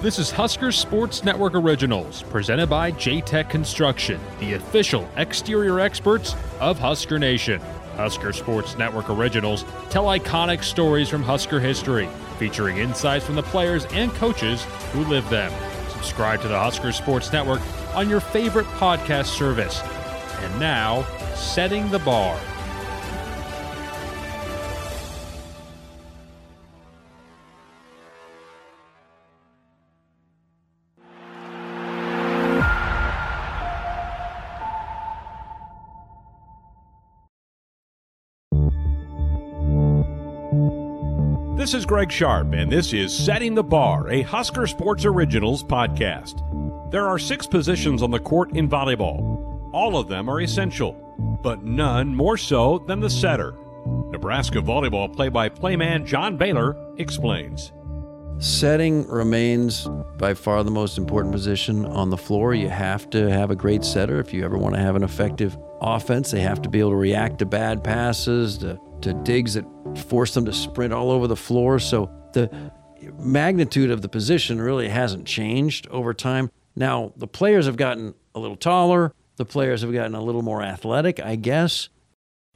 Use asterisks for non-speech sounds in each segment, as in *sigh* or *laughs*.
This is Husker Sports Network Originals, presented by JTech Construction, the official exterior experts of Husker Nation. Husker Sports Network Originals tell iconic stories from Husker history, featuring insights from the players and coaches who live them. Subscribe to the Husker Sports Network on your favorite podcast service. And now, setting the bar. This is Greg Sharp, and this is Setting the Bar, a Husker Sports Originals podcast. There are six positions on the court in volleyball. All of them are essential, but none more so than the setter. Nebraska volleyball play by play man John Baylor explains. Setting remains by far the most important position on the floor. You have to have a great setter if you ever want to have an effective offense. They have to be able to react to bad passes, to, to digs that force them to sprint all over the floor. So the magnitude of the position really hasn't changed over time. Now, the players have gotten a little taller, the players have gotten a little more athletic, I guess.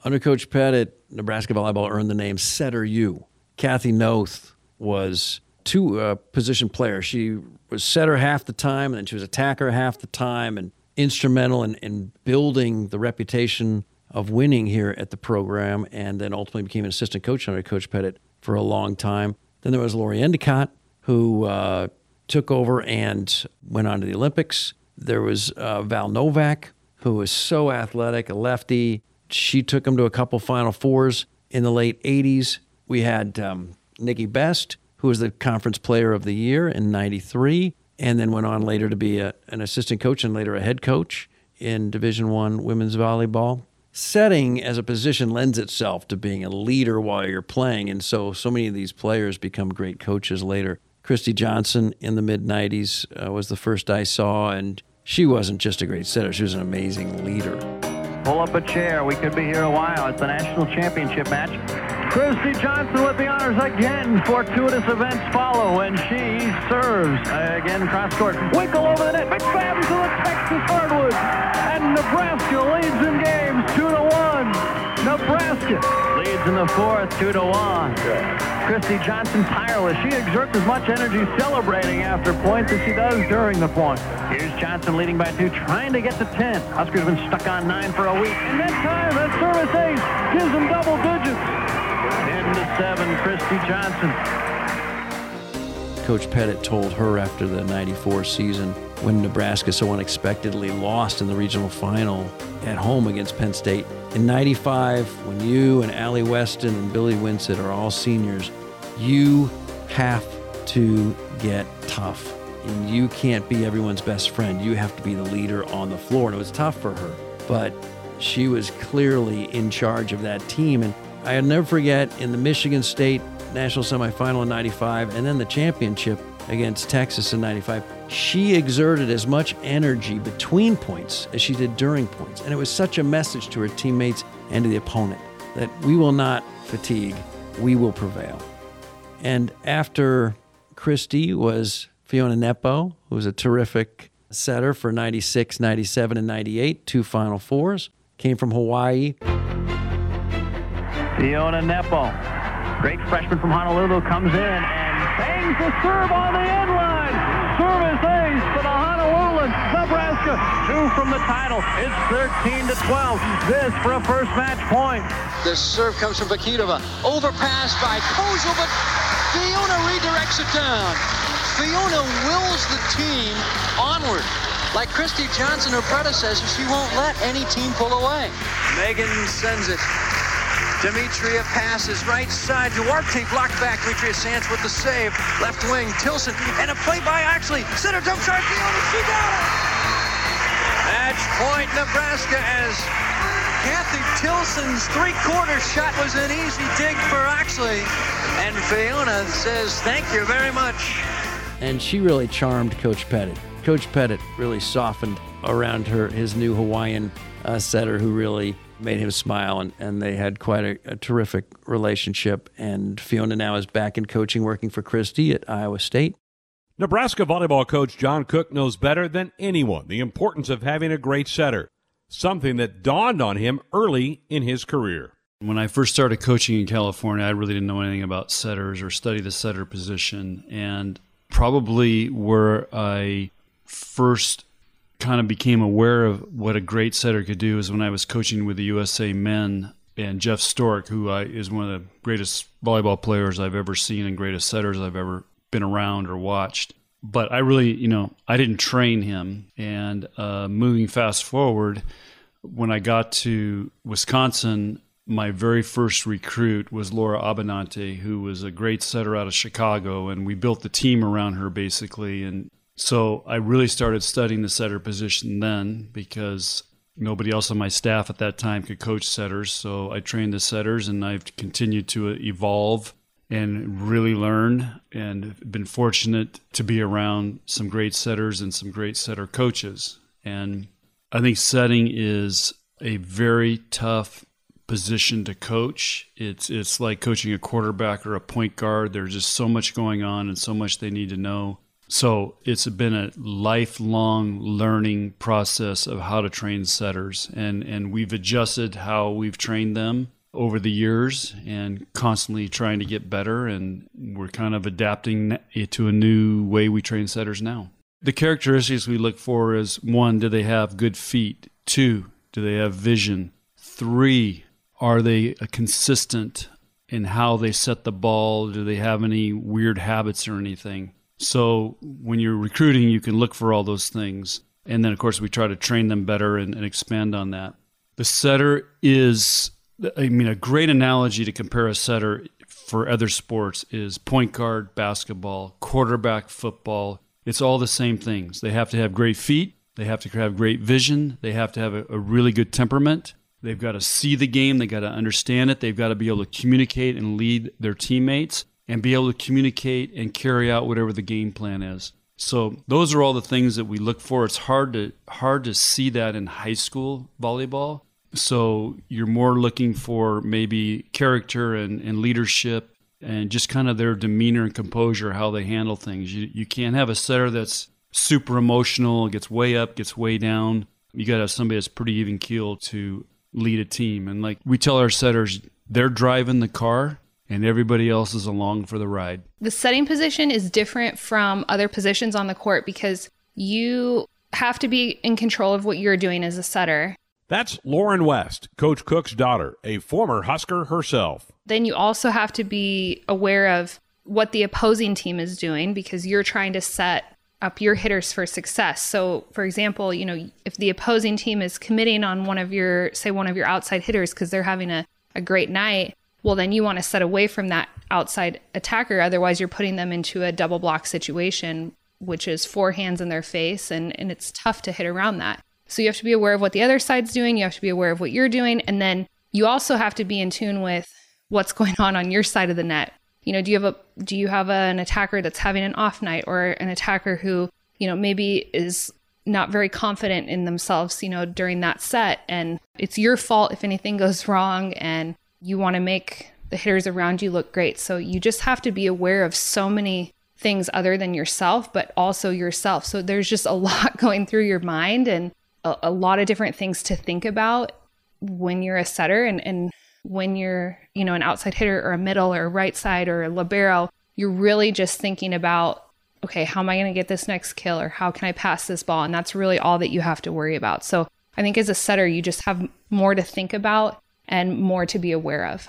Under Coach Pettit, Nebraska volleyball earned the name Setter U. Kathy Noth was two uh, position player. She was setter half the time, and then she was attacker half the time, and instrumental in, in building the reputation of winning here at the program, and then ultimately became an assistant coach under Coach Pettit for a long time. Then there was Lori Endicott, who uh, took over and went on to the Olympics. There was uh, Val Novak, who was so athletic, a lefty. She took him to a couple Final Fours in the late 80s. We had um, Nikki Best, who was the conference player of the year in 93 and then went on later to be a, an assistant coach and later a head coach in division one women's volleyball setting as a position lends itself to being a leader while you're playing. And so so many of these players become great coaches later. Christy johnson in the mid 90s uh, was the first i saw and she wasn't just a great setter. She was an amazing leader pull up a chair we could be here a while it's the national championship match Christy Johnson with the honors again. Fortuitous events follow, and she serves. Again, cross court. Winkle over the net. McFadden to the Texas hardwood. And Nebraska leads in games 2 to 1. Nebraska in the fourth 2 to 1. Christy Johnson tireless. She exerts as much energy celebrating after points as she does during the point. Here's Johnson leading by two, trying to get to 10. Huskers been stuck on nine for a week. And that time, that service ace gives them double digits. 10 to 7, Christy Johnson. Coach Pettit told her after the 94 season when Nebraska so unexpectedly lost in the regional final at home against Penn State. In 95, when you and Allie Weston and Billie Winsett are all seniors, you have to get tough. And you can't be everyone's best friend. You have to be the leader on the floor. And it was tough for her. But she was clearly in charge of that team. And I'll never forget in the Michigan State national semifinal in 95 and then the championship against Texas in 95, she exerted as much energy between points as she did during points. And it was such a message to her teammates and to the opponent that we will not fatigue, we will prevail. And after Christy was Fiona Nepo, who was a terrific setter for 96, 97, and 98, two Final Fours, came from Hawaii. Fiona Nepo, great freshman from Honolulu, comes in and bangs the serve on the end line. Service ace for the Honoluluans. Nebraska, two from the title. It's 13 to 12. This for a first match point. The serve comes from Vakitova. Overpass by Kozel, but Fiona redirects it down. Fiona wills the team onward. Like Christy Johnson, her predecessor, she won't let any team pull away. Megan sends it Demetria passes right side. Duarte blocked back. Demetria Sance with the save. Left wing. Tilson. And a play by Actually. Center jump shot. She got it. Match point Nebraska as Kathy Tilson's three-quarter shot was an easy dig for Actually. And Fiona says, thank you very much. And she really charmed Coach Pettit. Coach Pettit really softened around her, his new Hawaiian uh, setter who really made him smile, and, and they had quite a, a, terrific relationship. And Fiona now is back in coaching, working for Christy at Iowa State. Nebraska volleyball coach John Cook knows better than anyone the importance of having a great setter, something that dawned on him early in his career. When I first started coaching in California, I really didn't know anything about setters or study the setter position. And probably where I first kind of became aware of what a great setter could do is when I was coaching with the USA men and Jeff Stork, who I, is one of the greatest volleyball players I've ever seen and greatest setters I've ever been around or watched. But I really, you know, I didn't train him. And uh, moving fast forward, when I got to Wisconsin, my very first recruit was Laura Abenante, who was a great setter out of Chicago, and we built the team around her basically. And so I really started studying the setter position then because nobody else on my staff at that time could coach setters. So I trained the setters, and I've continued to evolve and really learn and been fortunate to be around some great setters and some great setter coaches. And I think setting is a very tough position to coach. It's it's like coaching a quarterback or a point guard. There's just so much going on and so much they need to know. So it's been a lifelong learning process of how to train setters, and and we've adjusted how we've trained them over the years, and constantly trying to get better. And we're kind of adapting it to a new way we train setters now. The characteristics we look for is one, do they have good feet? Two, do they have vision? Three, are they consistent in how they set the ball? Do they have any weird habits or anything? So when you're recruiting, you can look for all those things. And then, of course, we try to train them better and, and expand on that. The setter is, I mean, a great analogy to compare a setter for other sports is point guard basketball, quarterback football. It's all the same things. They have to have great feet, they have to have great vision, they have to have a, a really good temperament, They've got to see the game, they've got to understand it, they've got to be able to communicate and lead their teammates and be able to communicate and carry out whatever the game plan is. So those are all the things that we look for. It's hard to hard to see that in high school volleyball. So you're more looking for maybe character and, and leadership and just kind of their demeanor and composure, how they handle things. You, you can't have a setter that's super emotional, gets way up, gets way down. You got to have somebody that's pretty even keel to lead a team. And like we tell our setters, they're driving the car and everybody else is along for the ride. The setting position is different from other positions on the court because you have to be in control of what you're doing as a setter. That's Lauren West, Coach Cook's daughter, a former Husker herself. Then you also have to be aware of what the opposing team is doing because you're trying to set up your hitters for success. So, for example, you know, if the opposing team is committing on one of your, say, one of your outside hitters because they're having a, a great night, well, then you want to set away from that outside attacker. Otherwise, you're putting them into a double block situation, which is four hands in their face, and, and it's tough to hit around that. So, you have to be aware of what the other side's doing. You have to be aware of what you're doing. And then you also have to be in tune with what's going on on your side of the net you know do you have a do you have a, an attacker that's having an off night or an attacker who you know maybe is not very confident in themselves you know during that set and it's your fault if anything goes wrong and you want to make the hitters around you look great so you just have to be aware of so many things other than yourself but also yourself so there's just a *laughs* lot going through your mind and a, a lot of different things to think about when you're a setter and, and when you're, you know, an outside hitter or a middle or a right side or a libero, you're really just thinking about, okay, how am I going to get this next kill or how can I pass this ball? And that's really all that you have to worry about. So I think as a setter, you just have more to think about and more to be aware of.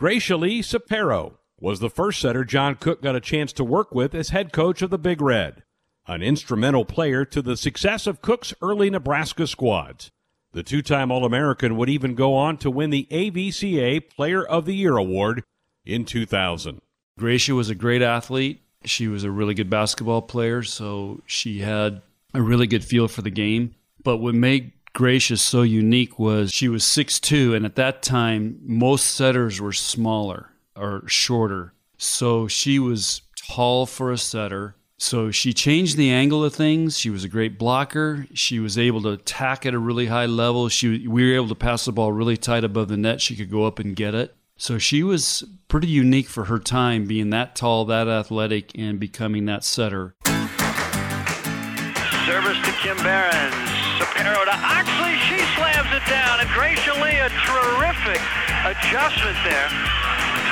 Greichaly Cepero was the first setter John Cook got a chance to work with as head coach of the Big Red, an instrumental player to the success of Cook's early Nebraska squads. The two time All American would even go on to win the AVCA Player of the Year award in 2000. Gracia was a great athlete. She was a really good basketball player, so she had a really good feel for the game. But what made Gracia so unique was she was 6'2, and at that time, most setters were smaller or shorter. So she was tall for a setter. So she changed the angle of things. She was a great blocker. She was able to attack at a really high level. She we were able to pass the ball really tight above the net. She could go up and get it. So she was pretty unique for her time, being that tall, that athletic, and becoming that setter. Service to Kim Behrens. Cepero to uh, Oxley. She slams it down. And Greichaly, a terrific adjustment there.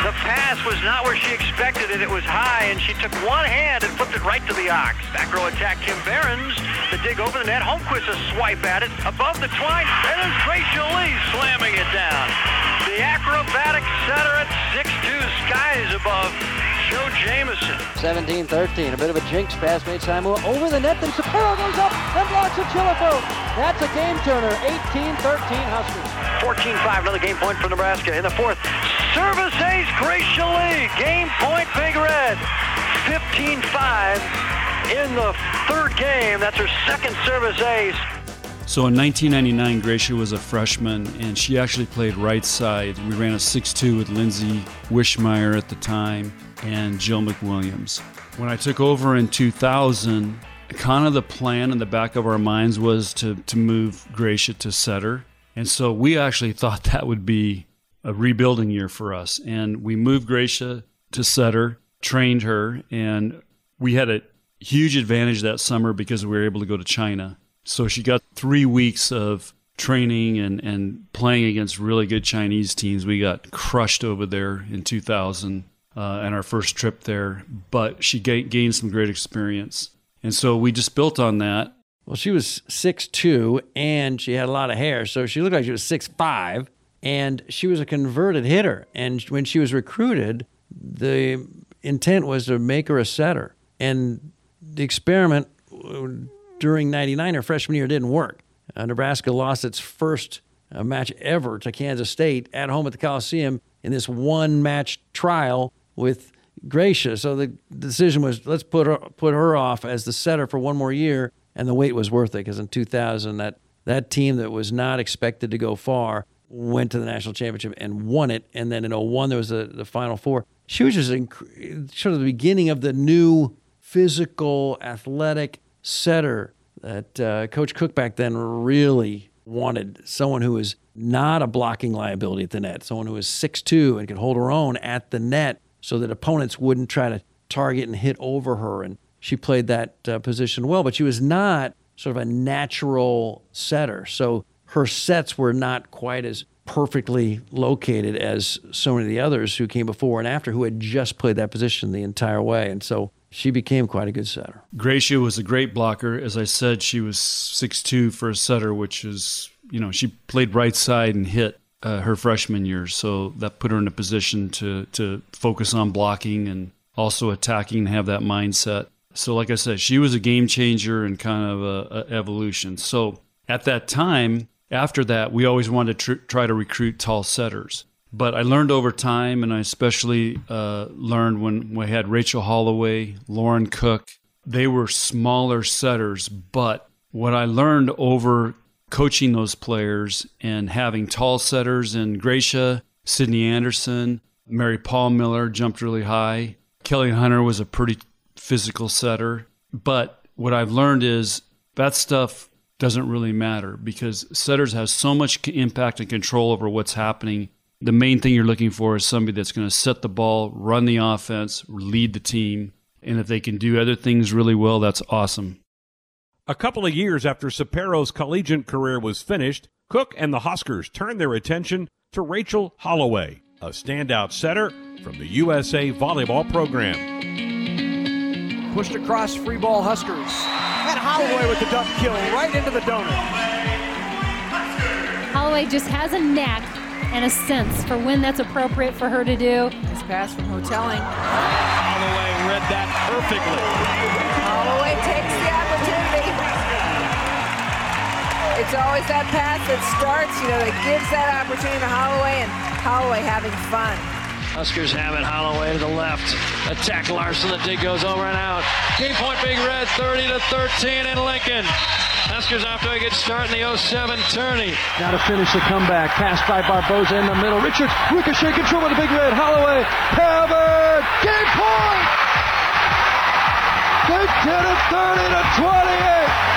The pass was not where she expected it. It was high, and she took one hand and flipped it right to the ox. Back row attack, Kim Behrens. The dig over the net. Holmquist a swipe at it. Above the twine. And there's Greichaly slamming it down. The acrobatic setter at 6-2 skies above Joe Jameson. 17-13, a bit of a jinx pass made Samoa over the net, then Cepero goes up and blocks a Chilifo. That's a game turner, 18-13 Huskers. 14-5, another game point for Nebraska in the fourth. Service ace, Greichaly, game point, Big Red. 15-5 in the third game. That's her second service ace. So in 1999, Gracia was a freshman, and she actually played right side. We ran a 6-2 with Lindsay Wishmeyer at the time and Jill McWilliams. When I took over in 2000, kind of the plan in the back of our minds was to, to move Gracia to setter. And so we actually *laughs* thought that would be a rebuilding year for us. And we moved Gracia to setter, trained her, and we had a huge advantage that summer because we were able to go to China. So she got three weeks of training and, and playing against really good Chinese teams. We got crushed over there in 2000 uh, and our first trip there, but she ga- gained some great experience. And so we just built on that. Well, she was six two, and she had a lot of hair, so she looked like she was six five, and she was a converted hitter. And when she was recruited, the intent was to make her a setter. And the experiment uh, during 99, her freshman year, didn't work. Uh, Nebraska lost its first uh, match ever to Kansas State at home at the Coliseum in this one match trial with Gracia. So the decision was let's put her, put her off as the setter for one more year. And the wait was worth it because in 2000, that, that team that was not expected to go far went to the national championship and won it. And then in 01, there was the, the Final Four. She was just inc- sort of the beginning of the new physical, athletic setter that uh, Coach Cook back then really wanted someone who was not a blocking liability at the net, someone who was 6'2 and could hold her own at the net so that opponents wouldn't try to target and hit over her. And she played that uh, position well, but she was not sort of a natural setter. So her sets were not quite as perfectly located as so many of the others who came before and after who had just played that position the entire way. And so she became quite a good setter. Gracia was a great blocker. As I said, she was 6'2 for a setter, which is, you know, she played right side and hit uh, her freshman year. So that put her in a position to, to focus on blocking and also attacking and have that mindset. So, like I said, she was a game changer and kind of a, a evolution. So, at that time, after that, we always wanted to tr- try to recruit tall setters. But I learned over time, and I especially uh, learned when we had Rachel Holloway, Lauren Cook. They were smaller setters, but what I learned over coaching those players and having tall setters in Gracia, Sydney Anderson, Mary Paul Miller jumped really high. Kelly Hunter was a pretty physical setter. But what I've learned is that stuff doesn't really matter because setters have so much impact and control over what's happening. The main thing you're looking for is somebody that's going to set the ball, run the offense, lead the team. And if they can do other things really well, that's awesome. A couple of years after Cepero's collegiate career was finished, Cook and the Huskers turned their attention to Rachel Holloway, a standout setter from the USA volleyball program. Pushed across free ball Huskers. And Holloway with the duck kill right into the donut. Holloway just has a knack and a sense for when that's appropriate for her to do. Nice pass from Houghtelling. Holloway read that perfectly. Holloway takes the opportunity. It's always that pass that starts, you know, that gives that opportunity to Holloway, and Holloway having fun. Huskers have it. Holloway to the left. Attack Larson. The dig goes over and out. Game point Big Red 30 to 13 in Lincoln. Huskers off to a good start in the 07 tourney. Now to finish the comeback. Pass by Barboza in the middle. Richards, ricochet control with the Big Red. Holloway, Pavan, game point! They did it 30 to 28.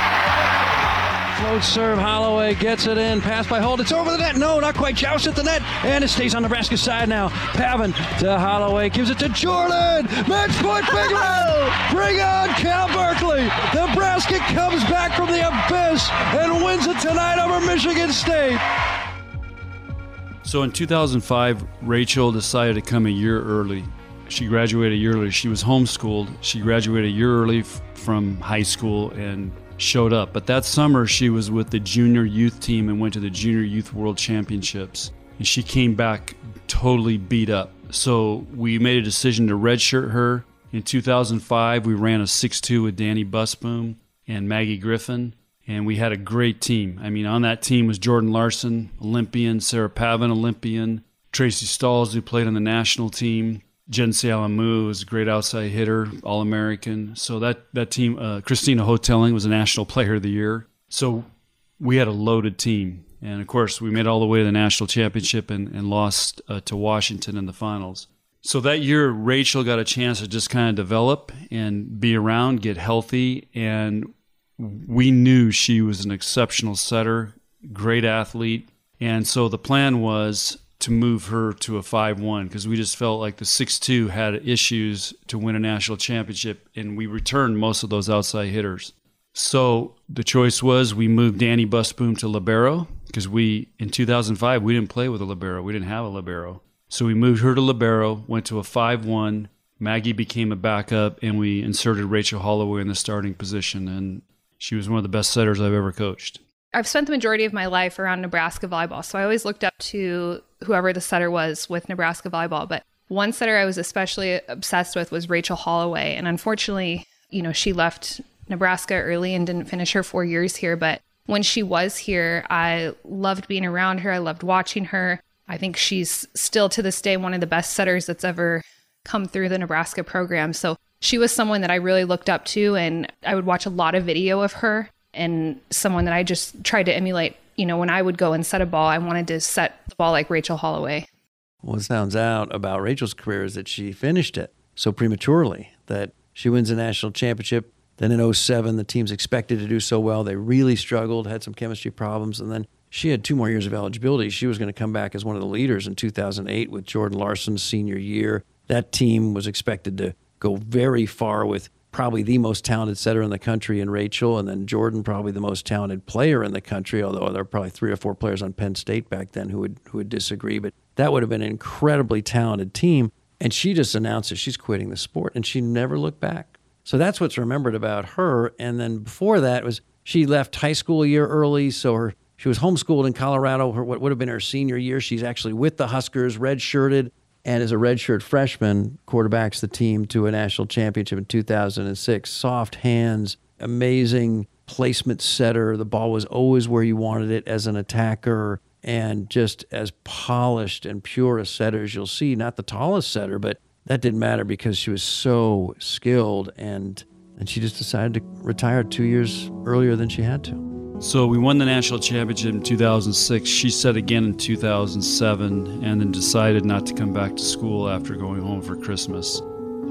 Float serve, Holloway gets it in. Pass by Holt. It's over the net. No, not quite. Joust at the net. And it stays on Nebraska's side now. Pavan to Holloway. Gives it to Jordan. Match point, Big *laughs* Red. Bring on Cal Berkeley. Nebraska comes back from the abyss and wins it tonight over Michigan State. So in 2005, Rachel decided to come a year early. She graduated a year early. She was homeschooled. She graduated a year early f- from high school and showed up. But that summer, she was with the junior youth team and went to the Junior Youth World Championships. And she came back totally beat up. So we made a decision to redshirt her. In 2005, we ran a 6-2 with Dani Busboom and Maggie Griffin, and we had a great team. I mean, on that team was Jordan Larson, Olympian, Sarah Pavan, Olympian, Tracy Stalls, who played on the national team, Jen Saleaumua was a great outside hitter, All American. So that that team, uh, Christina Houghtelling was a National Player of the Year. So we had a loaded team, and of course, we made all the way to the national championship and, and lost uh, to Washington in the finals. So that year, Rachel got a chance to just kind of develop and be around, get healthy, and we knew she was an exceptional setter, great athlete. And so the plan was to move her to a 5 1 because we just felt like the 6 2 had issues to win a national championship, and we returned most of those outside hitters. So the choice was we moved Dani Busboom to Libero because we, in 2005, we didn't play with a Libero. We didn't have a Libero. So we moved her to Libero, went to a 5 1. Maggie became a backup, and we inserted Rachel Holloway in the starting position. And she was one of the best setters I've ever coached. I've spent the majority of my life around Nebraska volleyball, so I always looked up to whoever the setter was with Nebraska volleyball. But one setter I was especially obsessed with was Rachel Holloway, and unfortunately, you know, she left Nebraska early and didn't finish her four years here. But when she was here, I loved being around her. I loved watching her. I think she's still to this day one of the best setters that's ever come through the Nebraska program. So she was someone that I really looked up to, and I would watch a lot of video of her and someone that I just tried to emulate. You know, when I would go and set a ball, I wanted to set the ball like Rachel Holloway. What sounds out about Rachel's career is that she finished it so prematurely that she wins a national championship. Then in 07, the team's expected to do so well. They really struggled, had some chemistry problems, and then she had two more years of eligibility. She was going to come back as one of the leaders in 2008 with Jordan Larson's senior year. That team was expected to go very far with probably the most talented setter in the country in Rachel, and then Jordan, probably the most talented player in the country. Although there were probably three or four players on Penn State back then who would who would disagree, but that would have been an incredibly talented team. And she just announced that she's quitting the sport, and she never looked back. So that's what's remembered about her. And then before that was she left high school a year early, so her she was homeschooled in Colorado. Her what would have been her senior year, she's actually with the Huskers, redshirted and as a redshirt freshman, quarterbacks the team to a national championship in 2006. Soft hands, amazing placement setter. The ball was always where you wanted it as an attacker, and just as polished and pure a setter as you'll see. Not the tallest setter, but that didn't matter because she was so skilled and and she just decided to retire two years earlier than she had to. So we won the national championship in 2006. She said again in 2007, and then decided not to come back to school after going home for Christmas.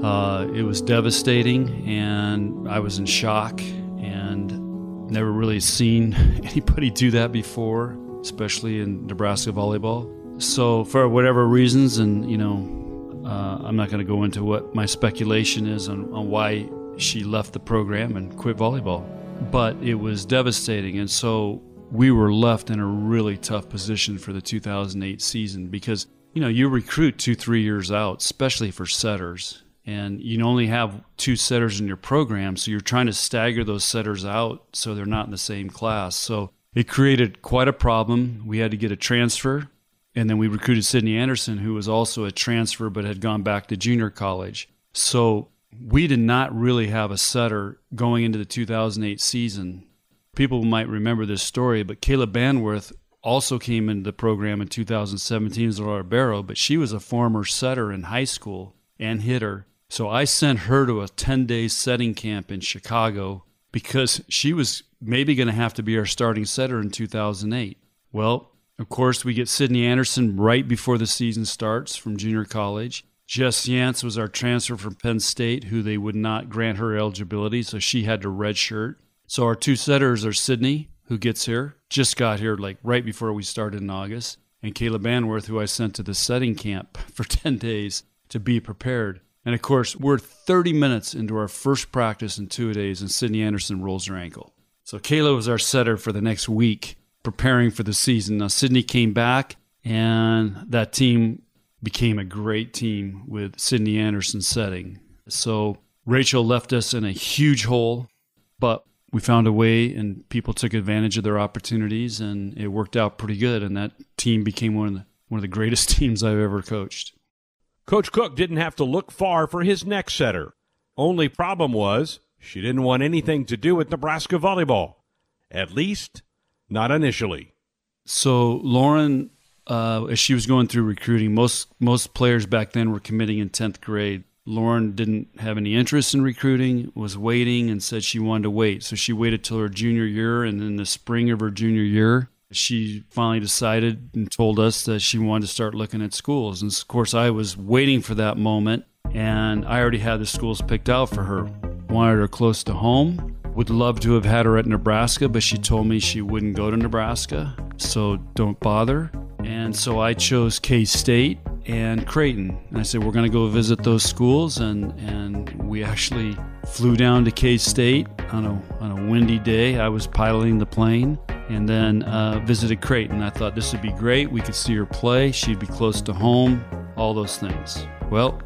Uh, it was devastating, and I was in shock, and never really seen *laughs* anybody do that before, especially in Nebraska volleyball. So for whatever reasons, and you know, uh, I'm not going to go into what my speculation is on, on why she left the program and quit volleyball but it was devastating. And so we were left in a really tough position for the 2008 season because, you know, you recruit two, three years out, especially for setters. And you only have two setters in your program, so you're trying to stagger those setters out so they're not in the same class. So it created quite a problem. We had to get a transfer, and then we recruited Sydney Anderson, who was also a transfer but had gone back to junior college. So we did not really have a setter going into the 2008 season. People might remember this story, but Kayla Banwarth also came into the program in 2017 as a libero, but she was a former setter in high school and hitter. So I sent her to a 10 day setting camp in Chicago because she was maybe going to have to be our starting setter in 2008. Well, of course, we get Sydney Anderson right before the season starts from junior college. Jess Yance was our transfer from Penn State, who they would not grant her eligibility, so she had to redshirt. So our two setters are Sydney, who gets here, just got here like right before we started in August, and Kayla Banwarth, who I sent to the setting camp *laughs* for 10 days to be prepared. And of course, we're 30 minutes into our first practice in two days, and Sydney Anderson rolls her ankle. So Kayla was our setter for the next week, preparing for the season. Now, Sydney came back, and that team became a great team with Sydney Anderson setting. So Rachel left us in a huge hole, but we found a way, and people took advantage of their opportunities, and it worked out pretty good. And that team became one of the, one of the greatest *laughs* teams I've ever coached. Coach Cook didn't have to look far for his next setter. Only problem was she didn't want anything to do with Nebraska volleyball. At least, not initially. So Lauren, uh, as she was going through recruiting, most most players back then were committing in tenth grade. Lauren didn't have any interest in recruiting, was waiting, and said she wanted to wait. So she waited till her junior year, and in the spring of her junior year, she finally decided and told us that she wanted to start looking at schools. And of course, I was waiting for that moment, and I already had the schools picked out for her. Wanted her close to home. Would love to have had her at Nebraska, but she told me she wouldn't go to Nebraska, so don't bother. And so I chose K State and Creighton. And I said, we're going to go visit those schools. And, and we actually flew down to K State on a, on a windy day. I was piloting the plane and then uh, visited Creighton. I thought this would be great. We could see her play. She'd be close to home, all those things. Well,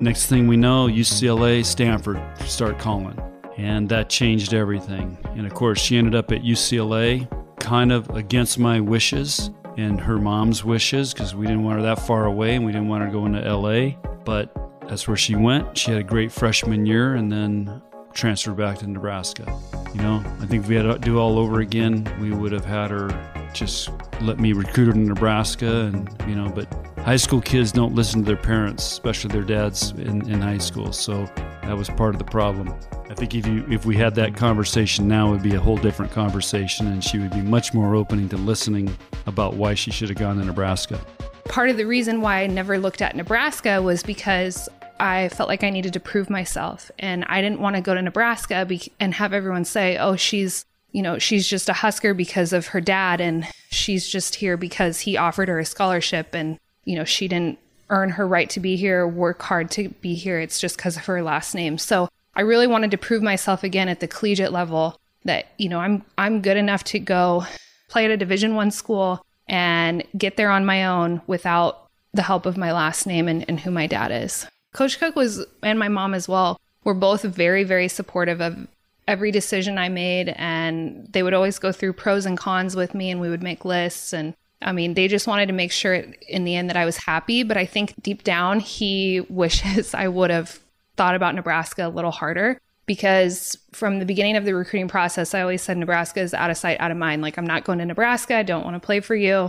next thing we know, UCLA, Stanford start calling. And that changed everything. And of course, she ended up at UCLA, kind of against my wishes and her mom's wishes because we didn't want her that far away and we didn't want her going to LA. But that's where she went. She had a great freshman year and then transferred back to Nebraska. You know, I think if we had to do all over again, we would have had her just let me recruit her to Nebraska. And, you know, but high school kids don't listen to their parents, especially their dads in, in high school. So that was part of the problem. I think if you if we had that conversation now, it would be a whole different conversation, and she would be much more opening to listening about why she should have gone to Nebraska. Part of the reason why I never looked at Nebraska was because I felt like I needed to prove myself, and I didn't want to go to Nebraska be- and have everyone say, "Oh, she's." You know, she's just a Husker because of her dad, and she's just here because he offered her a scholarship, and, you know, she didn't earn her right to be here, work hard to be here. It's just because of her last name. So I really wanted to prove myself again at the collegiate level that, you know, I'm I'm good enough to go play at a division one school and get there on my own without the help of my last name and, and who my dad is. Coach Cook was and my mom as well were both very, very supportive of every decision I made and they would always go through pros and cons with me and we would make lists and I mean, they just wanted to make sure in the end that I was happy. But I think deep down, he *laughs* wishes I would have thought about Nebraska a little harder because from the beginning of the recruiting process, I always said Nebraska is out of sight, out of mind. Like, I'm not going to Nebraska. I don't want to play for you.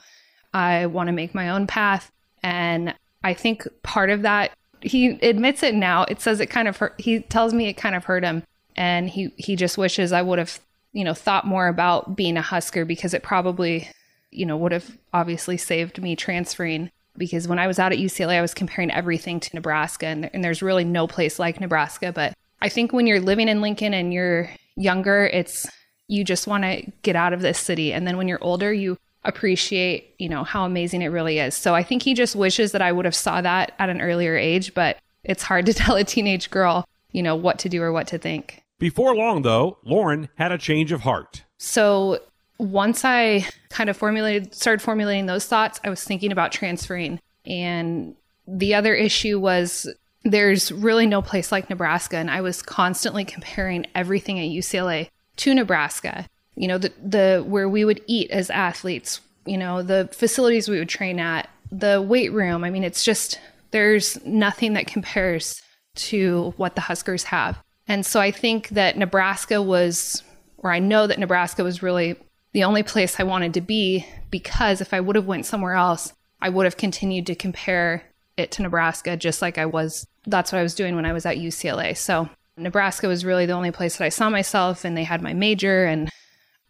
I want to make my own path. And I think part of that, he admits it now. It says it kind of hurt. He tells me it kind of hurt him. And he, he just wishes I would have, you know, thought more about being a Husker because it probably you know, would have obviously saved me transferring because when I was out at UCLA, I was comparing everything to Nebraska, and, and there's really no place like Nebraska. But I think when you're living in Lincoln and you're younger, it's you just want to get out of this city. And then when you're older, you appreciate, you know, how amazing it really is. So I think he just wishes that I would have saw that at an earlier age, but it's hard *laughs* to tell a teenage girl, you know, what to do or what to think. Before long, though, Lauren had a change of heart. So once I kind of formulated, started formulating those thoughts, I was thinking about transferring. And the other issue was there's really no place like Nebraska. And I was constantly comparing everything at UCLA to Nebraska. You know, the, the where we would eat as athletes, you know, the facilities we would train at, the weight room. I mean, it's just there's nothing that compares to what the Huskers have. And so I think that Nebraska was, or I know that Nebraska was really the only place I wanted to be because if I would have went somewhere else, I would have continued to compare it to Nebraska just like I was that's what I was doing when I was at UCLA. So Nebraska was really the only place that I saw myself and they had my major and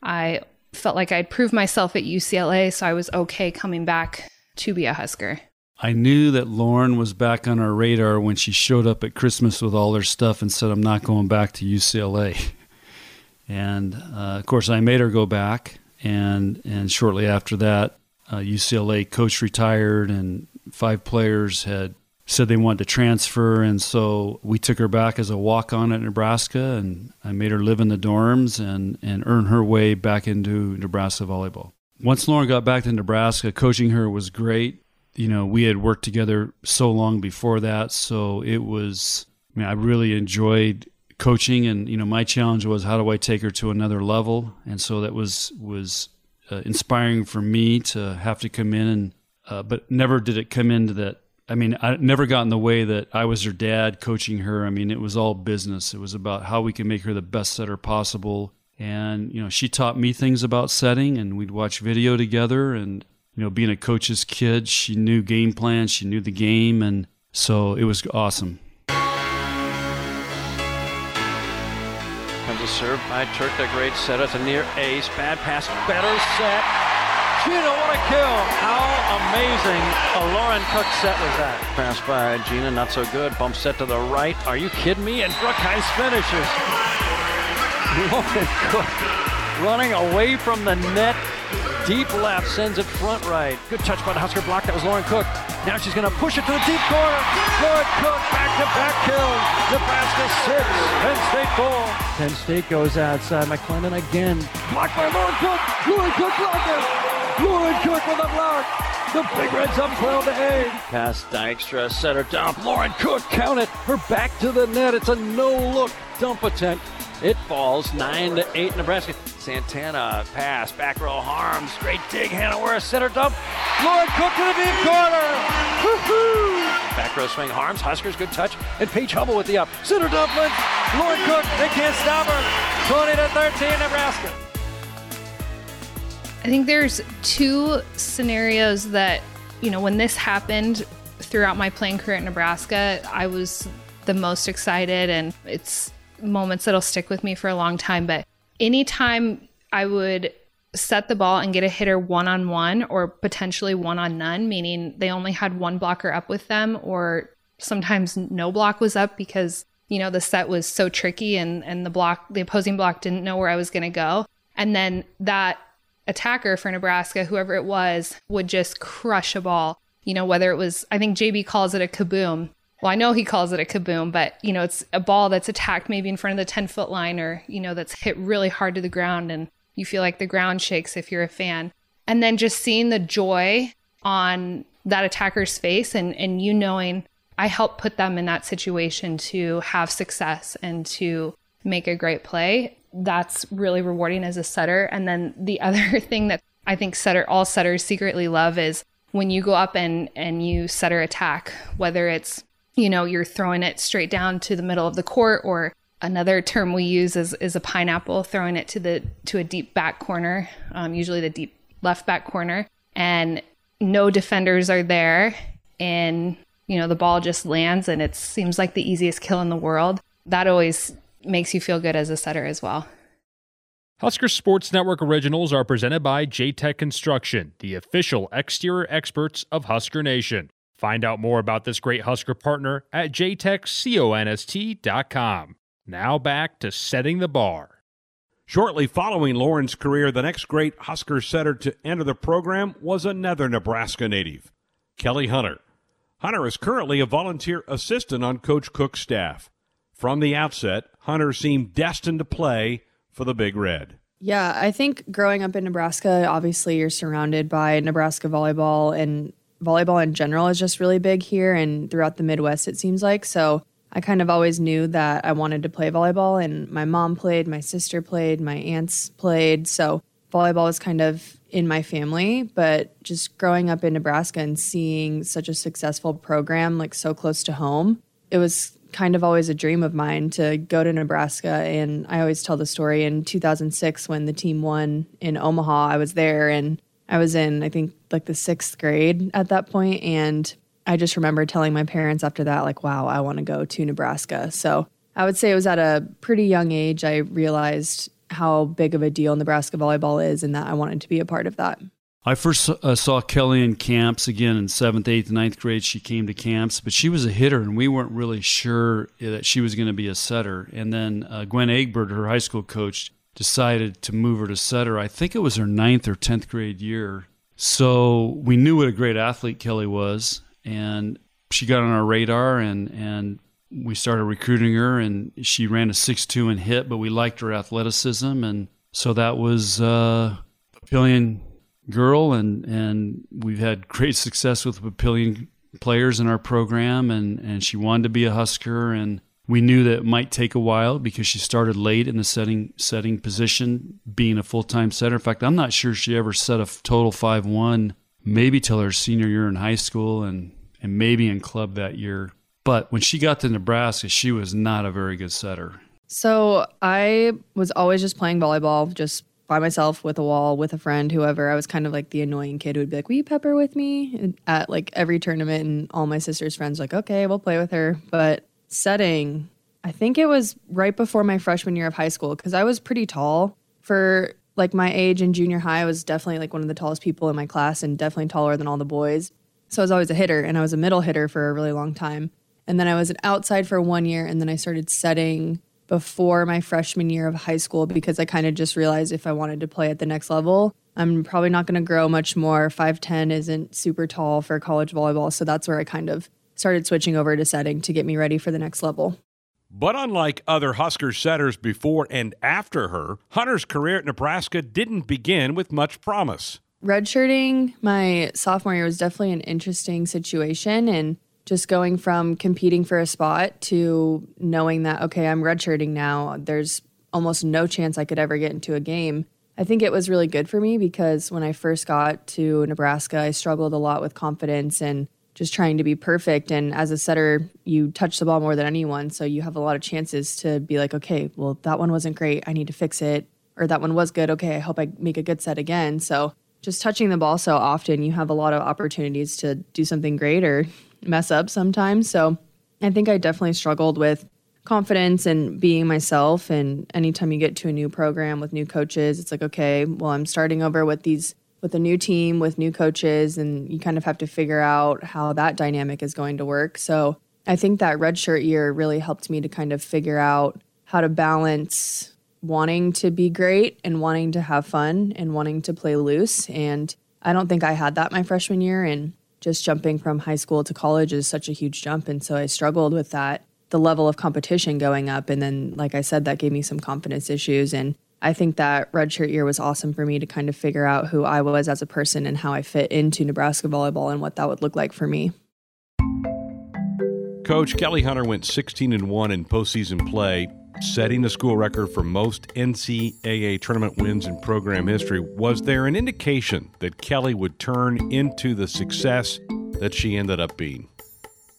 I felt like I'd proved myself at UCLA, so I was okay coming back to be a Husker. I knew that Lauren was back on our radar when she showed up at Christmas with all her stuff and said, I'm not going back to UCLA. *laughs* And uh, of course, I made her go back. And, and shortly after that, uh, UCLA coach retired, and five players had said they wanted to transfer, and so we took her back as a walk on at Nebraska, and I made her live in the dorms and and earn her way back into Nebraska volleyball. Once Lauren got back to Nebraska, coaching her was great. You know, we had worked together so long before that, so it was. I mean, I really enjoyed coaching, and you know, my challenge was how do I take her to another level, and so that was was uh, inspiring for me to have to come in and. Uh, but never did it come into that I mean, I never got in the way that I was her dad coaching her. I mean, it was all business. It was about how we can make her the best setter possible. And, you know, she taught me things about setting and we'd watch video together. And, you know, being a coach's kid, she knew game plans, she knew the game. And so it was awesome. A by Turk, the great setter, the near ace. Bad pass, better set. Gina, what a kill! How amazing a Lauren Cook set was that? Pass by Gina, not so good. Bump set to the right. Are you kidding me? And Brookheim finishes. *laughs* Lauren Cook running away from the net. Deep left sends it front right. Good touch by the Husker block. That was Lauren Cook. Now she's going to push it to the deep corner. Lauren Cook back to back kills. Nebraska six, Penn State four. Penn State goes outside. McClendon again. Blocked by Lauren Cook. Lauren Cook blocked it. Lauren Cook with a block. The Big Reds up 12 to 8. Pass Dykstra, center dump. Lauren Cook, count it. Her back to the net. It's a no look dump attempt. It falls 9 to 8 Nebraska. Santana pass, back row Harms, great dig, Hannah Werth, center dump. Lauren Cook to the deep corner. Woo-hoo! Back row swing Harms, Huskers, good touch, and Paige Hubble with the up. Center dump. Lauren Cook, they can't stop her. 20 to 13 Nebraska. I think there's two scenarios that, you know, when this happened throughout my playing career at Nebraska, I was the most excited and it's moments that'll stick with me for a long time. But anytime I would set the ball and get a hitter one on one or potentially one on none, meaning they only had one blocker up with them, or sometimes no block was up because, you know, the set was so tricky and, and the block, the opposing block didn't know where I was going to go. And then that attacker for Nebraska, whoever it was, would just crush a ball. You know, whether it was, I think JB calls it a kaboom. Well, I know he calls it a kaboom, but, you know, it's a ball that's attacked maybe in front of the 10 foot line or, you know, that's hit really hard to the ground and you feel like the ground shakes if you're a fan. And then just seeing the joy on that attacker's face and, and you knowing I helped put them in that situation to have success and to make a great play that's really rewarding as a setter. And then the *laughs* other thing that I think setter all setters secretly love is when you go up and and you setter attack, whether it's you know you're throwing it straight down to the middle of the court or another term we use is, is a pineapple throwing it to the to a deep back corner um, usually the deep left back corner and no defenders are there and you know the ball just lands and it seems like the easiest kill in the world that always makes you feel good as a setter as well. Husker Sports Network originals are presented by JTech Construction, the official exterior experts of Husker Nation. Find out more about this great Husker partner at jtechconst.com. Now back to setting the bar. Shortly following Lauren's career, the next great Husker setter to enter the program was another Nebraska native, Kelly Hunter. Hunter is currently a volunteer assistant on Coach Cook's staff. From the outset, Hunter seemed destined to play for the Big Red. Yeah, I think growing up in Nebraska, obviously you're surrounded by Nebraska volleyball, and volleyball in general is just really big here and throughout the Midwest, it seems like. So I kind of always knew that I wanted to play volleyball, and my mom played, my sister played, my aunts played. So volleyball was kind of in my family, but just growing up in Nebraska and seeing such a successful program like so close to home, it was kind of always a dream of mine to go to Nebraska. And I always tell the story in 2006 when the team won in Omaha, I was there and I was in, I think, like the sixth grade at that point, And I just remember telling my parents after that, like, wow, I want to go to Nebraska. So I would say it was at a pretty young age I realized how big of a deal Nebraska volleyball is and that I wanted to be a part of that. I first uh, saw Kelly in camps again in seventh, eighth, ninth grade. She came to camps, but she was a hitter, and we weren't really sure that she was going to be a setter. And then uh, Gwen Egbert, her high school coach, decided to move her to setter. I think it was her ninth or tenth grade year. So we knew what a great athlete Kelly was, and she got on our radar and and we started recruiting her and she ran a six two and hit, but we liked her athleticism and so that was uh, Papillion girl and and we've had great success with Papillion players in our program and and she wanted to be a Husker and we knew that it might take a while because she started late in the setting setting position, being a full time setter. In fact, I'm not sure she ever set a total five one, maybe till her senior year in high school and and maybe in club that year. But when she got to Nebraska, she was not a very good setter. So I was always just playing volleyball, just by myself with a wall, with a friend, whoever. I was kind of like the annoying kid who would be like, Will you pepper with me at like every tournament? And all my sister's friends, like, okay, we'll play with her. But setting, I think it was right before my freshman year of high school because I was pretty tall for like my age in junior high. I was definitely like one of the tallest people in my class and definitely taller than all the boys. So I was always a hitter and I was a middle hitter for a really long time. And then I was an outside for one year and then I started setting before my freshman year of high school because I kind of just realized if I wanted to play at the next level, I'm probably not going to grow much more. 5'10 isn't super tall for college volleyball. So that's where I kind of started switching over to setting to get me ready for the next level. But unlike other Husker setters before and after her, Hunter's career at Nebraska didn't begin with much promise. Redshirting my sophomore year was definitely an interesting situation. And just going from competing for a spot to knowing that, okay, I'm redshirting now, there's almost no chance I could ever get into a game. I think it was really good for me because when I first got to Nebraska, I struggled a lot with confidence and just trying to be perfect. And as a setter, you touch the ball more than anyone. So you have a lot of chances to be like, okay, well, that one wasn't great. I need to fix it. Or that one was good. Okay, I hope I make a good set again. So just touching the ball so often, you have a lot of opportunities to do something great or mess up sometimes. So I think I definitely struggled with confidence and being myself. And anytime you get to a new program with new coaches, it's like, okay, well, I'm starting over with these with a new team with new coaches and you kind of have to figure out how that dynamic is going to work. So I think that redshirt year really helped me to kind of figure out how to balance wanting to be great and wanting to have fun and wanting to play loose. And I don't think I had that my freshman year. And just jumping from high school to college is such a huge jump. And so I struggled with that, the level of competition going up. And then, like I said, that gave me some confidence issues. And I think that redshirt year was awesome for me to kind of figure out who I was as a person and how I fit into Nebraska volleyball and what that would look like for me. Coach Kelly Hunter went 16 and 1 in postseason play, setting the school record for most NCAA tournament wins in program history. Was there an indication that Kelly would turn into the success that she ended up being?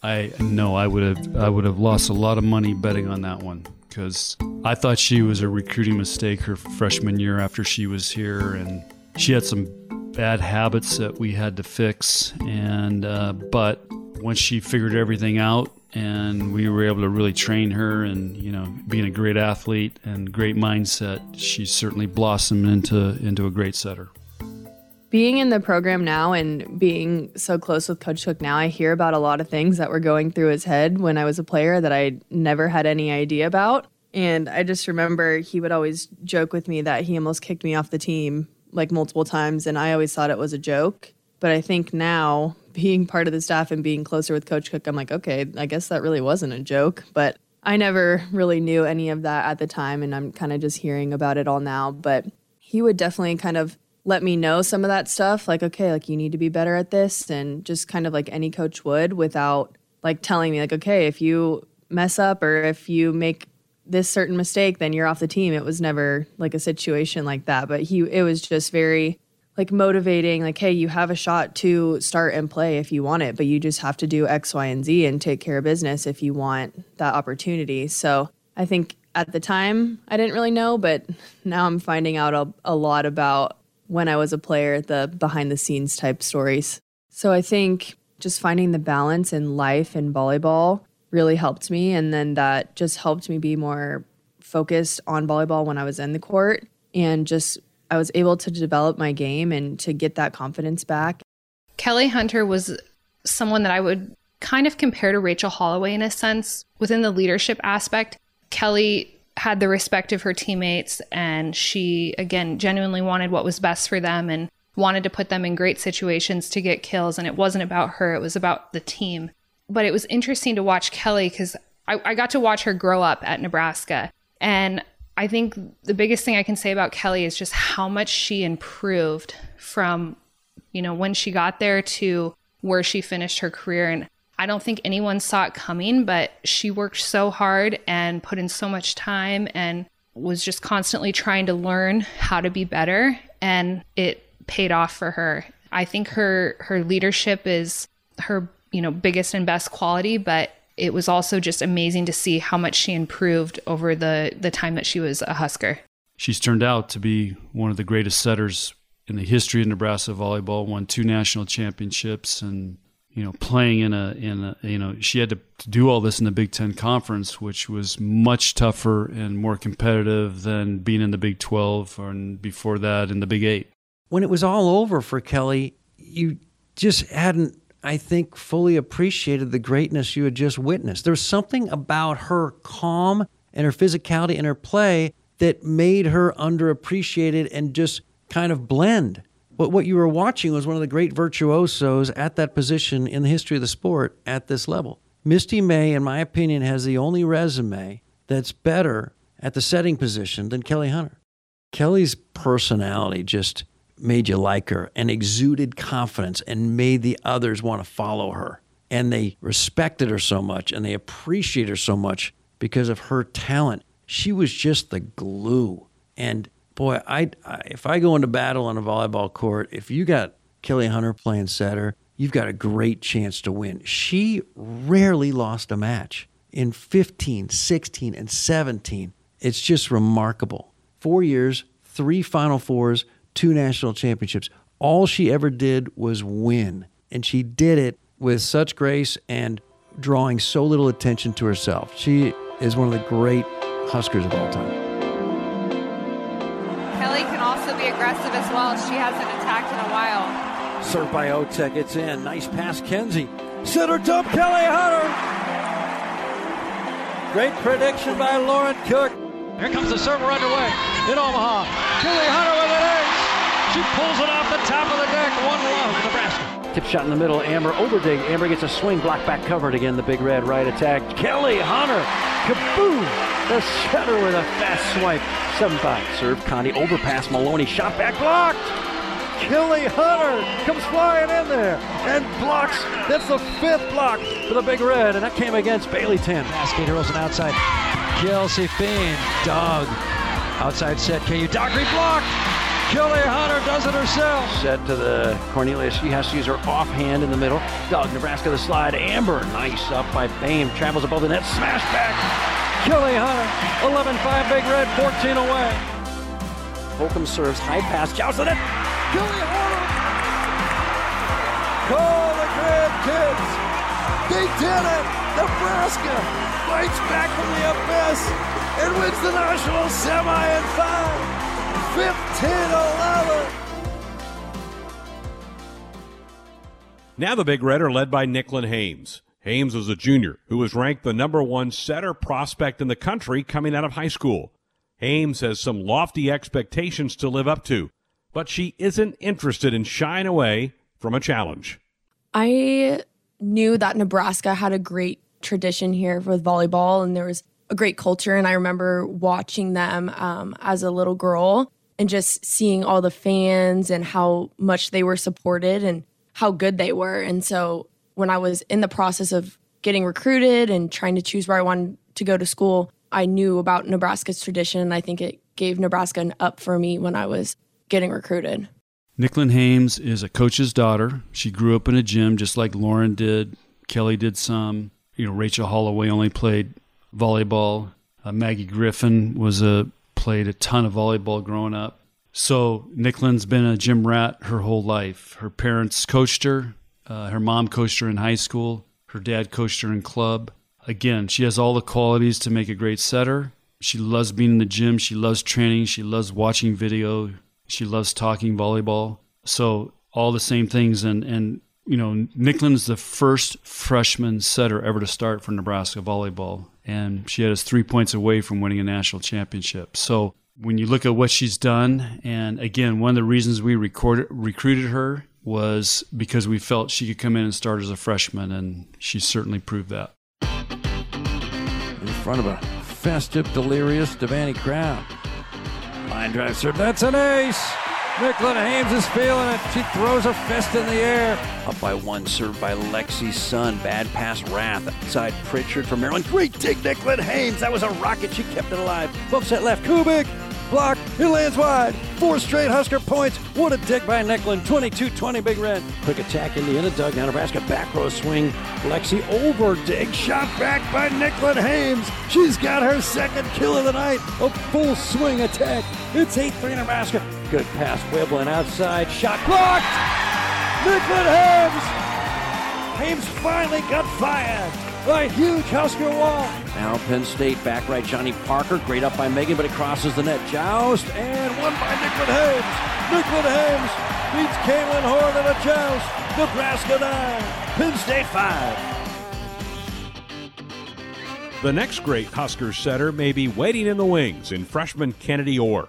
I no, I would have I would have lost a lot of money betting on that one because I thought she was a recruiting mistake her freshman year after she was here, and she had some bad habits that we had to fix. And uh, but once she figured everything out, and we were able to really train her, and you know, being a great athlete and great mindset, she certainly blossomed into into a great setter being in the program now and being so close with Coach Cook now, I hear about a lot of things that were going through his head when I was a player that I never had any idea about. And I just remember he would always joke with me that he almost kicked me off the team like multiple times. And I always thought it was a joke. But I think now, being part of the staff and being closer with Coach Cook, I'm like, okay, I guess that really wasn't a joke. But I never really knew any of that at the time. And I'm kind of just hearing about it all now. But he would definitely kind of let me know some of that stuff like okay like you need to be better at this and just kind of like any coach would without like telling me like okay if you mess up or if you make this certain mistake then you're off the team. It was never like a situation like that but he it was just very like motivating like hey you have a shot to start and play if you want it but you just have to do x y and z and take care of business if you want that opportunity. So i think at the time i didn't really know but *laughs* now i'm finding out a, a lot about when I was a player, the behind the scenes type stories. So I think just finding the balance in life and volleyball really helped me. And then that just helped me be more focused on volleyball when I was in the court. And just, I was able to develop my game and to get that confidence back. Kelly Hunter was someone that I would kind of compare to Rachel Holloway in a sense within the leadership aspect. Kelly had the respect of her teammates and she again genuinely wanted what was best for them and wanted to put them in great situations to get kills and it wasn't about her it was about the team but it was interesting to watch Kelly because I, I got to watch her grow up at Nebraska. And I think the biggest thing I can say about Kelly is just how much she improved from, you know, when she got there to where she finished her career. And I don't think anyone saw it coming, but she worked so hard and put in so much time and was just constantly trying to learn how to be better. And it paid off for her. I think her her leadership is her, you know, biggest and best quality, but it was also just amazing to see how much she improved over the the time that she was a Husker. She's turned out to be one of the greatest setters in the history of Nebraska volleyball. Won two national championships, and you know, playing in a in a you know, she had to, to do all this in the Big Ten conference, which was much tougher and more competitive than being in the Big Twelve or before that in the Big Eight. When it was all over for Kelly, you just hadn't I think, fully appreciated the greatness you had just witnessed. There was something about her calm and her physicality and her play that made her underappreciated and just kind of blend. But what you were watching was one of the great virtuosos at that position in the history of the sport at this level. Misty May, in my opinion, has the only resume that's better at the setting position than Kelly Hunter. Kelly's personality just made you like her and exuded confidence and made the others want to follow her. And they respected her so much and they appreciated her so much because of her talent. She was just the glue. And boy, I, I if I go into battle on a volleyball court, if you got Kelly Hunter playing setter, you've got a great chance to win. She rarely lost a match in 15, 16, and 17. It's just remarkable. Four years, three Final Fours, two national championships. All she ever did was win. And she did it with such grace and drawing so little attention to herself. She is one of the great Huskers of all time. Kelly can also be aggressive as well. She hasn't attacked in a while. Served by Otek. It's in. Nice pass, Kenzie. Center dump, Kelly Hunter. Great prediction by Lauren Cook. Here comes the server underway in Omaha. Kelly Hunter with an ace. She pulls it off the top of the deck. One love, Nebraska. Tip shot in the middle. Amber Overdig. Amber gets a swing. Block back covered again. The big red right attack. Kelly Hunter. Kaboom! The setter with a fast swipe. 7 5. Serve Connie. Overpass Maloney. Shot back blocked. Kelly Hunter comes flying in there and blocks. That's the fifth block for the Big Red, and that came against Bailey Tim. Cascade Rosen outside. Kelsey Fien. Doug. Outside set. KU. Dockery blocked. Kelly Hunter does it herself. Set to the Cornelius. She has to use her offhand in the middle. Doug, Nebraska the slide. Amber, nice up by Bame. Travels above the net. Smash back. Kelly Hunter. 11 5 Big Red. 14 away. Holcomb serves. High pass. Joust the net. Kelly Hunter. Call the Grand Kids. They did it. Nebraska fights back from the abyss and wins the national semi in five. 15 11. Now the Big Red are led by Nicklin Hames. Hames was a junior who was ranked the number one setter prospect in the country coming out of high school. Hames has some lofty expectations to live up to, but she isn't interested in shying away from a challenge. I knew that Nebraska had a great tradition here with volleyball, and there was a great culture. And I remember watching them um, as a little girl and just seeing all the fans and how much they were supported and how good they were. And so when I was in the process of getting recruited and trying to choose where I wanted to go to school, I knew about Nebraska's tradition. And I think it gave Nebraska an up for me when I was getting recruited. Nicklin Hames is a coach's daughter. She grew up in a gym just like Lauren did. Kelly did some. You know, Rachel Holloway only played volleyball. Uh, Maggie Griffin was a played a ton of volleyball growing up. So Nicklin's been a gym rat her whole life. Her parents coached her. Uh, her mom coached her in high school. Her dad coached her in club. Again, she has all the qualities to make a great setter. She loves being in the gym. She loves training. She loves watching video. She loves talking volleyball. So all the same things. And and you know, Nicklin is the first freshman setter ever to start for Nebraska volleyball and she had us three points away from winning a national championship. So when you look at what she's done, and again, one of the reasons we recorded, recruited her was because we felt she could come in and start as a freshman, and she certainly proved that. In front of a festive, delirious Devaney crowd. Line drive serve. That's an ace. Nicklin Hames is feeling it. She throws a fist in the air. Up by one, served by Lexi's son. Bad pass, Rath. Outside Pritchard from Maryland. Great dig, Nicklin Hames. That was a rocket. She kept it alive. Bumps that left. Kubik. Block. It lands wide. Four straight Husker points. What a dig by Nicklin. 22-20 Big Red. Quick attack Indiana dug. Now Nebraska back row swing. Lexi over dig. Shot back by Nicklin Hames. She's got her second kill of the night. A full swing attack. It's 8-3 Nebraska. Good pass. Wibbling outside. Shot blocked. Nicklin Hames. Hames finally got fired. A huge Husker wall. Now Penn State back right. Jonni Parker. Great up by Megan, but it crosses the net. Joust and one by Nicklin Hames. Nicklin Hames beats Kaitlyn Hord in a joust. Nebraska 9. Penn State 5. The next great Husker setter may be waiting in the wings in freshman Kennedy Orr,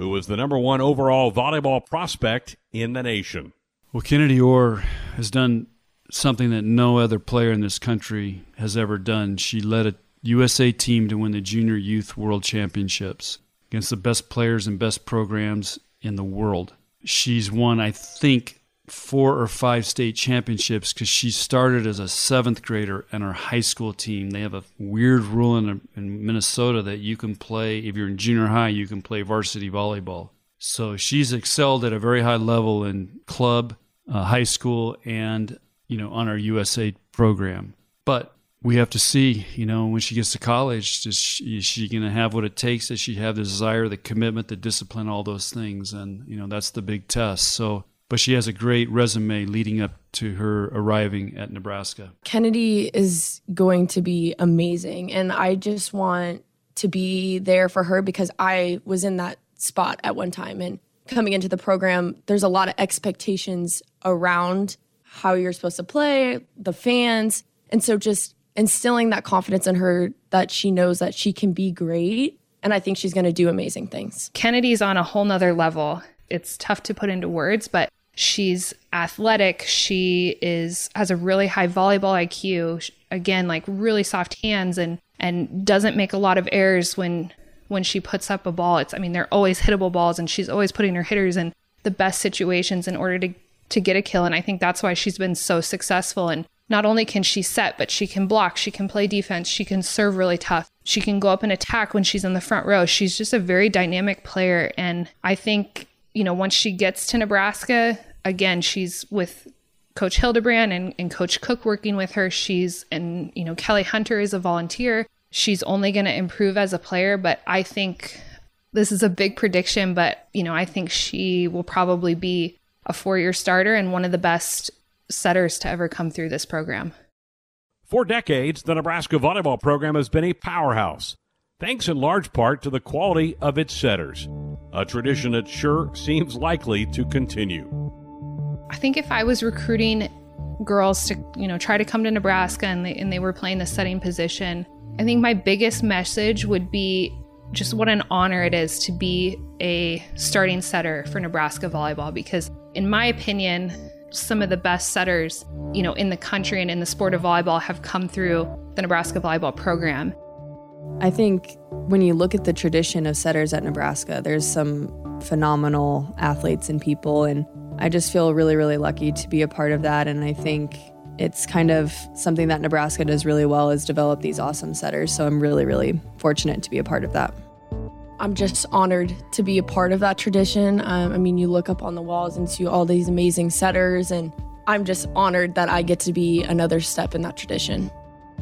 who was the number one overall volleyball prospect in the nation. Well, Kennedy Orr has done something that no other player in this country has ever done. She led a USA team to win the Junior Youth World Championships against the best players and best programs in the world. She's won, I think, four or five state championships because she started as a seventh grader in her high school team. They have a weird rule in, in Minnesota that you can play, if you're in junior high, you can play varsity volleyball. So she's excelled at a very high level in club, uh, high school, and you know on our USA program. But we have to see, you know, when she gets to college, is she, is she going to have what it takes? Does she have the desire, the commitment, the discipline, all those things? And you know, that's the big test. So but she has a great resume leading up to her arriving at Nebraska. Kennedy is going to be amazing. And I just want to be there for her because I was in that spot at one time. And coming into the program, there's a lot of expectations around how you're supposed to play, the fans. And so just instilling that confidence in her that she knows that she can be great. And I think she's going to do amazing things. Kennedy's on a whole nother level. It's tough to put into words, but She's athletic. She is has a really high volleyball IQ. Again, like really soft hands and and doesn't make a lot of errors when when she puts up a ball. It's I mean they're always hittable balls and she's always putting her hitters in the best situations in order to to get a kill and I think that's why she's been so successful and not only can she set but she can block, she can play defense, she can serve really tough. She can go up and attack when she's in the front row. She's just a very dynamic player and I think you know, once she gets to Nebraska, again, she's with Coach Hildebrand and, and Coach Cook working with her. She's, and, you know, Kelly Hunter is a volunteer. She's only going to improve as a player, but I think this is a big prediction, but, you know, I think she will probably be a four year starter and one of the best setters to ever come through this program. For decades, the Nebraska volleyball program has been a powerhouse, thanks in large part to the quality of its setters, a tradition that sure seems likely to continue. I think if I was recruiting girls to, you know, try to come to Nebraska and they, and they were playing the setting position, I think my biggest message would be just what an honor it is to be a starting setter for Nebraska volleyball because in my opinion, some of the best setters, you know, in the country and in the sport of volleyball have come through the Nebraska volleyball program. I think when you look at the tradition of setters at Nebraska, there's some phenomenal athletes and people and I just feel really, really lucky to be a part of that. And I think it's kind of something that Nebraska does really well is develop these awesome setters. So I'm really, really fortunate to be a part of that. I'm just honored to be a part of that tradition. Um, I mean, you look up on the walls and see all these amazing setters, and I'm just honored that I get to be another step in that tradition.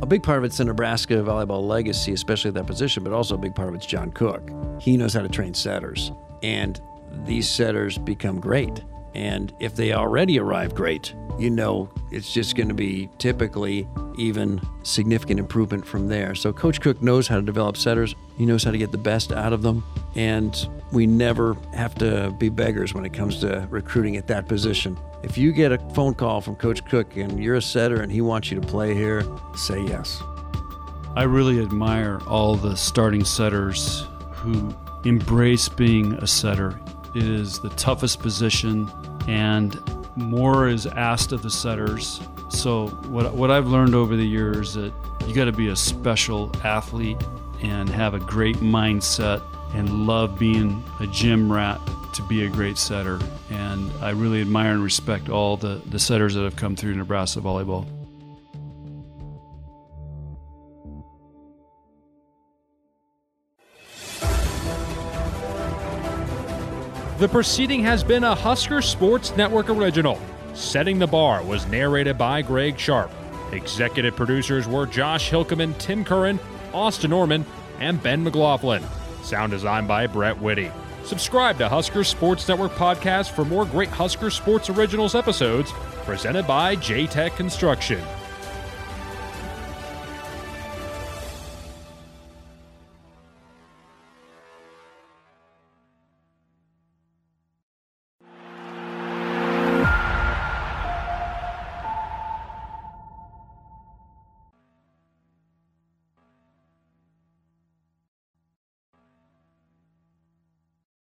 A big part of it's the Nebraska volleyball legacy, especially at that position, but also a big part of it's John Cook. He knows how to train setters, and these setters become great. And if they already arrive great, you know it's just going to be typically even significant improvement from there. So Coach Cook knows how to develop setters. He knows how to get the best out of them. And we never have to be beggars when it comes to recruiting at that position. If you get a phone call from Coach Cook and you're a setter and he wants you to play here, say yes. I really admire all the starting setters who embrace being a setter it is the toughest position, and more is asked of the setters. So what what I've learned over the years is that you got to be a special athlete and have a great mindset and love being a gym rat to be a great setter. And I really admire and respect all the, the setters that have come through Nebraska volleyball. The proceeding has been a Husker Sports Network original. Setting the Bar was narrated by Greg Sharp. Executive producers were Josh Hilkeman, Tim Curran, Austin Norman, and Ben McLaughlin. Sound design by Brett Whitty. Subscribe to Husker Sports Network podcast for more great Husker Sports Originals episodes presented by J Tech Construction.